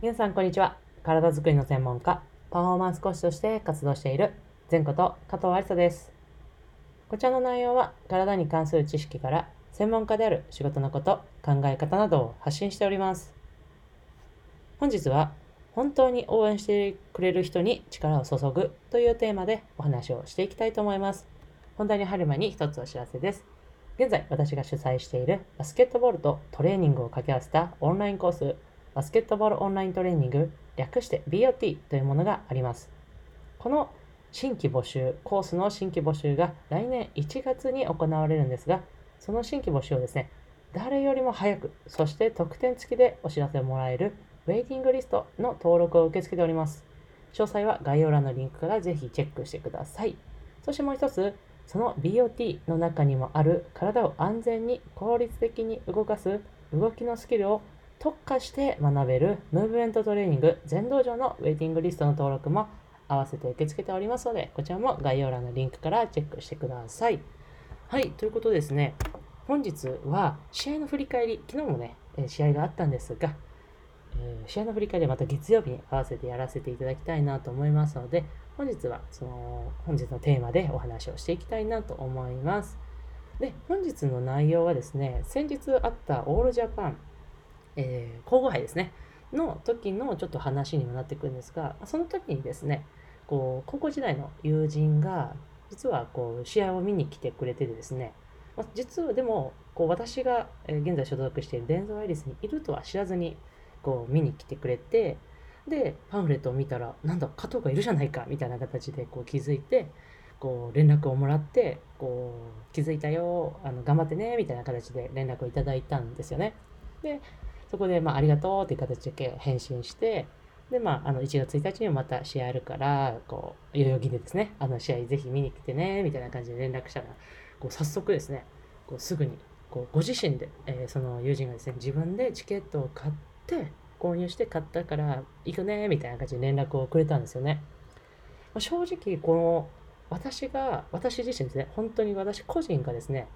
皆さんこんにちは。体づくりの専門家パフォーマンス講師として活動している前こと加藤ありさです。こちらの内容は体に関する知識から専門家である仕事のこと考え方などを発信しております。本日は本当に応援してくれる人に力を注ぐというテーマでお話をしていきたいと思います。本題に入る前に一つお知らせです。現在私が主催しているバスケットボールとトレーニングを掛け合わせたオンラインコースバスケットボールオンライントレーニング、略して BOT というものがあります。この新規募集、コースの新規募集が来年1月に行われるんですが、その新規募集をですね、誰よりも早く、そして特典付きでお知らせをもらえるウェイティングリストの登録を受け付けております。詳細は概要欄のリンクからぜひチェックしてください。そしてもう一つ、その BOT の中にもある体を安全に効率的に動かす動きのスキルを特化して学べるムーブメントトレーニング全道場のウェイティングリストの登録も合わせて受け付けておりますので、こちらも概要欄のリンクからチェックしてください。はい、ということですね、本日は試合の振り返り、昨日もね、試合があったんですが、えー、試合の振り返りはまた月曜日に合わせてやらせていただきたいなと思いますので、本日はその本日のテーマでお話をしていきたいなと思います。で、本日の内容はですね、先日あったオールジャパンえー、皇后杯ですね、の時のちょっと話にもなってくるんですが、その時にですね、こう、高校時代の友人が、実はこう、試合を見に来てくれててですね、ま実はでも、こう、私が現在所属しているデンゾーアイリスにいるとは知らずに、こう、見に来てくれて、で、パンフレットを見たら、なんだ、加藤がいるじゃないか、みたいな形でこう気づいて、こう連絡をもらって、こう気づいたよ、あの頑張ってね、みたいな形で連絡をいただいたんですよね。で、そこで、まあ、ありがとうっていう形で返信して、で、まあ、あの、1月1日にはまた試合あるから、こう、代々木でですね、あの試合ぜひ見に来てね、みたいな感じで連絡したら、こう、早速ですね、こう、すぐに、こう、ご自身で、えー、その友人がですね、自分でチケットを買って、購入して買ったから行くね、みたいな感じで連絡をくれたんですよね。まあ、正直、この、私が、私自身ですね、本当に私個人がですね、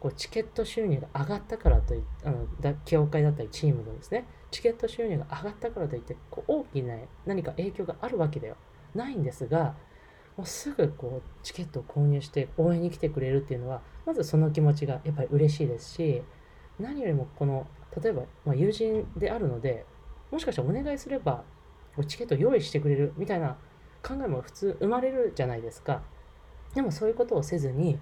こうチケット収入が上がったからといあのだ協会だったりチームのですねチケット収入が上がったからといってこう大きな何か影響があるわけではないんですがもうすぐこうチケットを購入して応援に来てくれるっていうのはまずその気持ちがやっぱり嬉しいですし何よりもこの例えば、ま、友人であるのでもしかしたらお願いすればチケット用意してくれるみたいな考えも普通生まれるじゃないですか。でもそういうことをせずに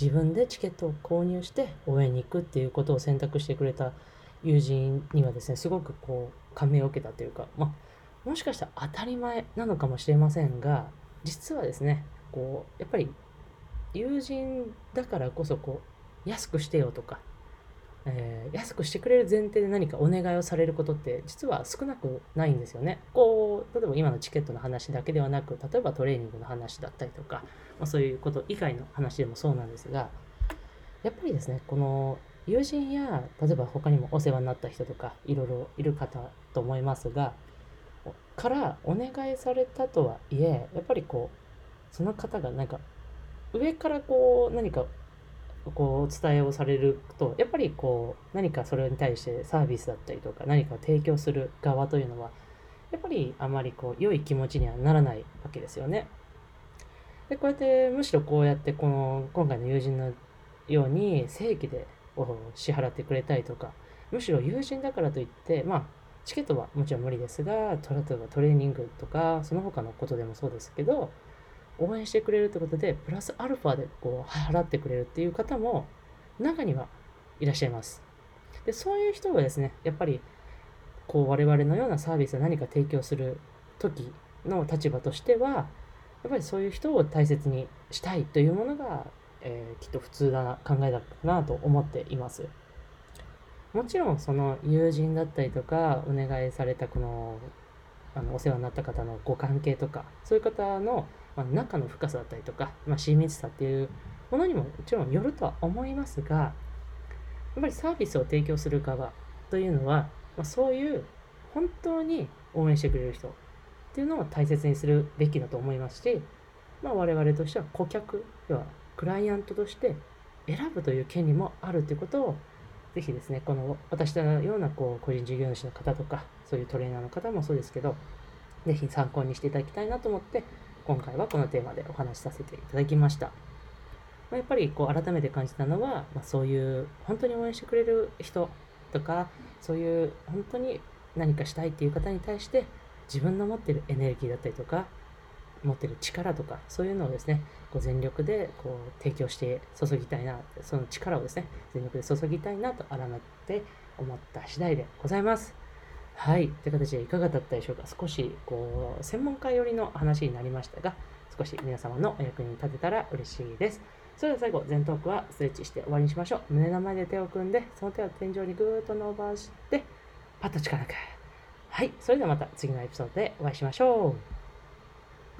自分でチケットを購入して応援に行くっていうことを選択してくれた友人にはですね、すごくこう、感銘を受けたというか、まあ、もしかしたら当たり前なのかもしれませんが、実はですね、こう、やっぱり友人だからこそこう、安くしてよとか、えー、安くしてくれる前提で何かお願いをされることって実は少なくないんですよね。こう、例えば今のチケットの話だけではなく、例えばトレーニングの話だったりとか、まあ、そういうこと以外の話でもそうなんですが、やっぱりですね、この友人や、例えば他にもお世話になった人とか、いろいろいる方と思いますが、からお願いされたとはいえ、やっぱりこう、その方がなんか、上からこう何かこうお伝えをされるとやっぱりこう何かそれに対してサービスだったりとか何かを提供する側というのはやっぱりあまりこう良い気持ちにはならないわけですよね。でこうやってむしろこうやってこの今回の友人のように正規で支払ってくれたりとかむしろ友人だからといってまあチケットはもちろん無理ですが例えばトレーニングとかその他のことでもそうですけど応援してくれるってことで、プラスアルファでこう払ってくれるっていう方も中にはいらっしゃいます。で、そういう人がですね、やっぱりこう我々のようなサービスを何か提供する時の立場としては、やっぱりそういう人を大切にしたいというものが、えー、きっと普通な考えだなと思っています。もちろんその友人だったりとかお願いされたこのあのお世話になった方のご関係とかそういう方のまあ、中の深さだったりとか、まあ、親密さっていうものにももちろんよるとは思いますが、やっぱりサービスを提供する側というのは、まあ、そういう本当に応援してくれる人っていうのを大切にするべきだと思いますし、まあ、我々としては顧客、要はクライアントとして選ぶという権利もあるということをぜひですね、この私のようなこう個人事業主の方とか、そういうトレーナーの方もそうですけど、ぜひ参考にしていただきたいなと思って、今回はこのテーマでお話しさせていただきました。ま、やっぱりこう改めて感じたのは、まあ、そういう本当に応援してくれる人とか、そういう本当に何かしたいっていう方に対して自分の持ってるエネルギーだったりとか持ってる力とかそういうのをですねこう全力でこう提供して注ぎたいなその力をですね全力で注ぎたいなと改めて思った次第でございますはいという形でいかがだったでしょうか少しこう専門家寄りの話になりましたが少し皆様のお役に立てたら嬉しいですそれでは最後、前頭腔はストレッチして終わりにしましょう。胸の前で手を組んで、その手を天井にぐーっと伸ばして、パッと力抜く。はい。それではまた次のエピソードでお会いしましょう。